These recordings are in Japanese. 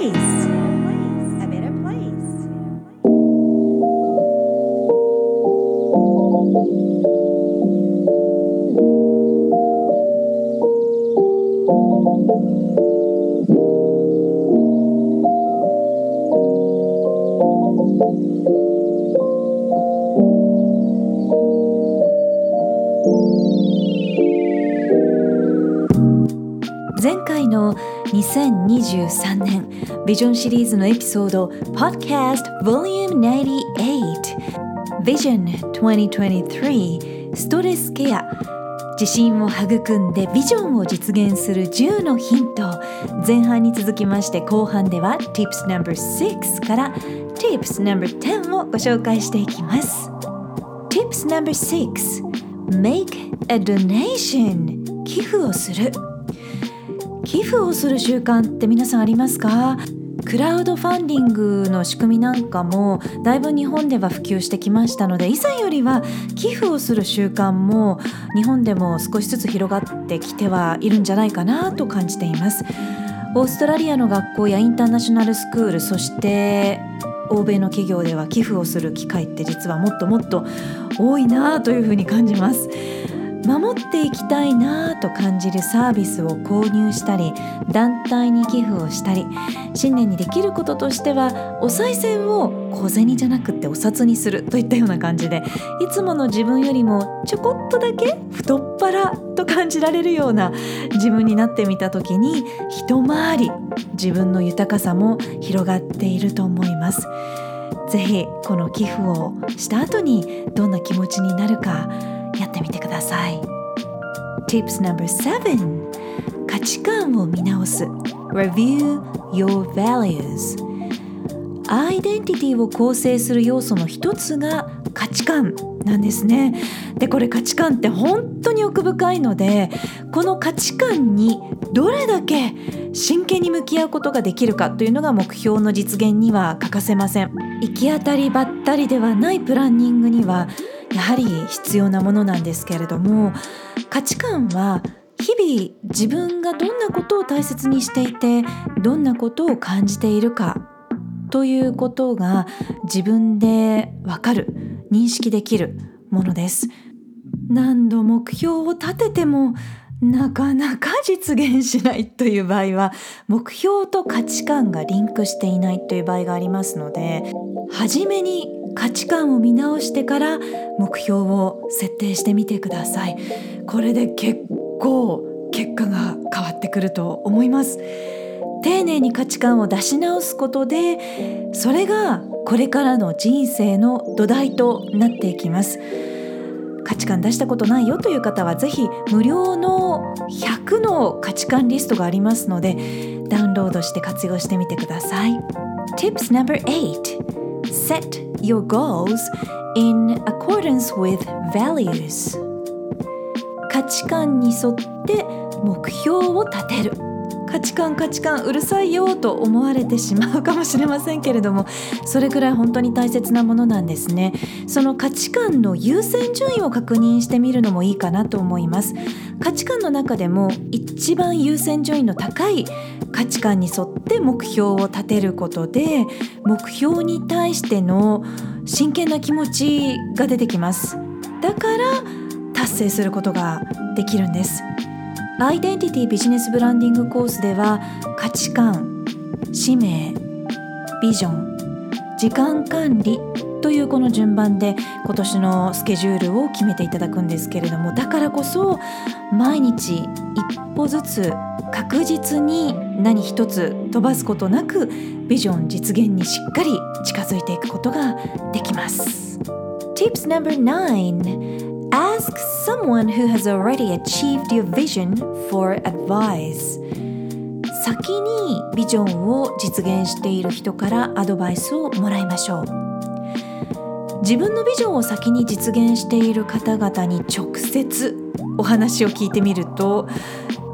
place. A better place. 前回の2023年ビジョンシリーズのエピソード Podcast Volume 98 Vision 2023ストレスケア自信を育んでビジョンを実現する10のヒント前半に続きまして後半では Tips No.6 から Tips No.10 をご紹介していきます。Tips No.6 Make a donation 寄付をする。寄付をする習慣って皆さんありますか？クラウドファンディングの仕組みなんかもだいぶ日本では普及してきましたので以前よりは寄付をする習慣も日本でも少しずつ広がってきてはいるんじゃないかなと感じています。オーストラリアの学校やインターナショナルスクールそして欧米の企業では寄付をする機会って実はもっともっと多いなというふうに感じます。守っていきたいなぁと感じるサービスを購入したり団体に寄付をしたり新年にできることとしてはお賽銭を小銭じゃなくてお札にするといったような感じでいつもの自分よりもちょこっとだけ太っ腹と感じられるような自分になってみた時に一回り自分の豊かさも広がっていると思います。ぜひこの寄付をした後にどんな気持ちになるかやってみてください。Tips No.7 価値観を見直す。Review your values アイデンティティを構成する要素の一つが価値観なんですね。でこれ価値観って本当に奥深いのでこの価値観にどれだけ真剣に向き合うことができるかというのが目標の実現には欠かせません。行き当たりばったりではないプランニングにはやはり必要なものなんですけれども価値観は日々自分がどんなことを大切にしていてどんなことを感じているかということが自分でわかる認識できるものです。何度目標を立ててもなかなか実現しないという場合は目標と価値観がリンクしていないという場合がありますので初めに価値観を見直してから目標を設定してみてください。これで結構結果が変わってくると思います。丁寧に価値観を出し直すことでそれがこれからの人生の土台となっていきます。価値観出したことないよという方はぜひ無料の100の価値観リストがありますのでダウンロードして活用してみてください。Tips No.8 Set your goals in accordance with values 価値観に沿って目標を立てる価値観価値観うるさいよと思われてしまうかもしれませんけれどもそれくらい本当に大切なものなんですね。その価値観の優先順位を確認してみるのもいいかなと思います。価値観の中でも一番優先順位の高い価値観に沿って目標を立てることで目標に対しての真剣な気持ちが出てきます。だから達成することができるんです。アイデンティティビジネスブランディングコースでは価値観使命ビジョン時間管理というこの順番で今年のスケジュールを決めていただくんですけれどもだからこそ毎日一歩ずつ確実に何一つ飛ばすことなくビジョン実現にしっかり近づいていくことができます。Tips No.9 Ask someone who has already achieved your vision for advice. 先にビジョンを実現している人からアドバイスをもらいましょう。自分のビジョンを先に実現している方々に直接お話を聞いてみると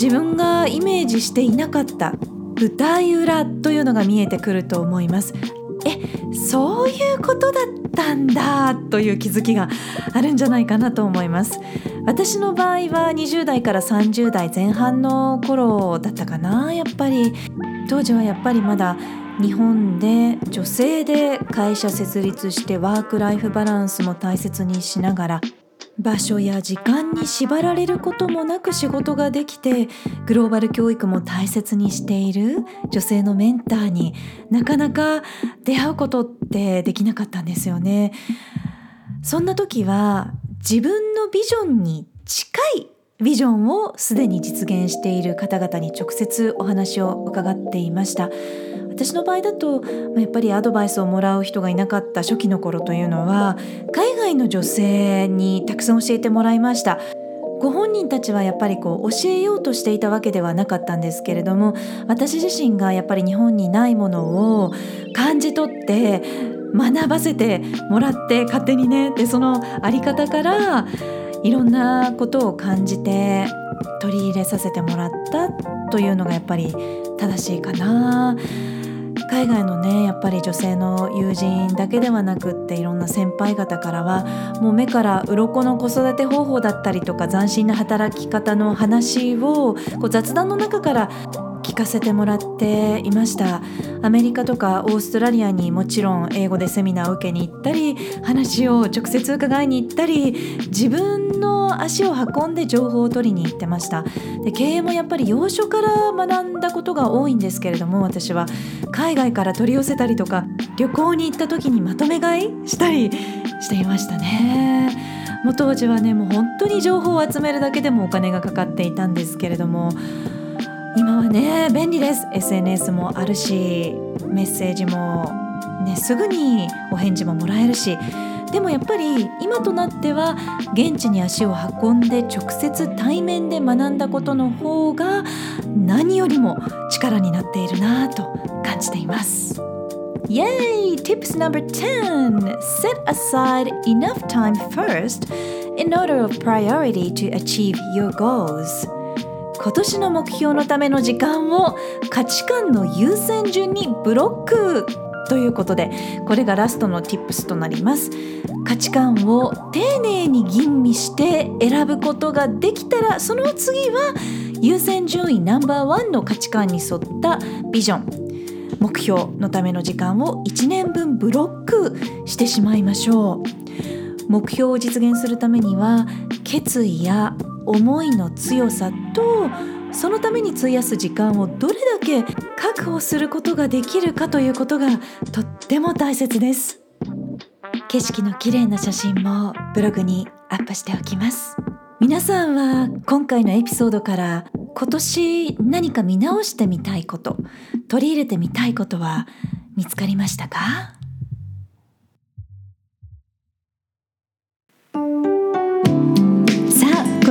自分がイメージしていなかった舞台裏というのが見えてくると思います。えそういうことだったんだという気づきがあるんじゃないかなと思います。私の場合は20代から30代前半の頃だったかな。やっぱり当時はやっぱりまだ日本で女性で会社設立してワークライフバランスも大切にしながら場所や時間に縛られることもなく仕事ができてグローバル教育も大切にしている女性のメンターになかなか出会うことってできなかったんですよね。そんな時は自分のビジョンに近いビジョンをすでに実現している方々に直接お話を伺っていました私の場合だとやっぱりアドバイスをもらう人がいなかった初期の頃というのは海外の女性にたくさん教えてもらいましたご本人たちはやっぱりこう教えようとしていたわけではなかったんですけれども私自身がやっぱり日本にないものを感じ取って学ばせてもらって勝手にねでそのあり方からいろんなことを感じて取り入れさせてもらったというのがやっぱり正しいかな。海外のねやっぱり女性の友人だけではなくっていろんな先輩方からはもう目から鱗の子育て方法だったりとか斬新な働き方の話をこう雑談の中から聞かせてもらっていました。アメリカとかオーストラリアにもちろん英語でセミナーを受けに行ったり話を直接伺いに行ったり自分の足を運んで情報を取りに行ってました。で経営もやっぱり要所から学んだことが多いんですけれども私は海外から取り寄せたりとか旅行に行った時にまとめ買いしたりしていましたね。もう当時はねもう本当に情報を集めるだけでもお金がかかっていたんですけれども今はね便利です SNS もあるしメッセージも、ね、すぐにお返事ももらえるしでもやっぱり今となっては現地に足を運んで直接対面で学んだことの方が何よりも力になっているなぁと感じています。Yay! Tips number 10 Set aside enough time first in order of priority to achieve your goals. 今年の目標のための時間を価値観の優先順にブロックということでこれがラストの Tips となります。価値観を丁寧に吟味して選ぶことができたらその次は優先順位ナンバーワンの価値観に沿ったビジョン。目標のための時間を1年分ブロックしてしまいましょう。目標を実現するためには決意や思いの強さとそのために費やす時間をどれだけ確保することができるかということがとっても大切です。景色の綺麗な写真もブログにアップしておきます。皆さんは今回のエピソードから今年何か見直してみたいこと取り入れてみたいことは見つかりましたか？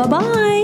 Bye bye.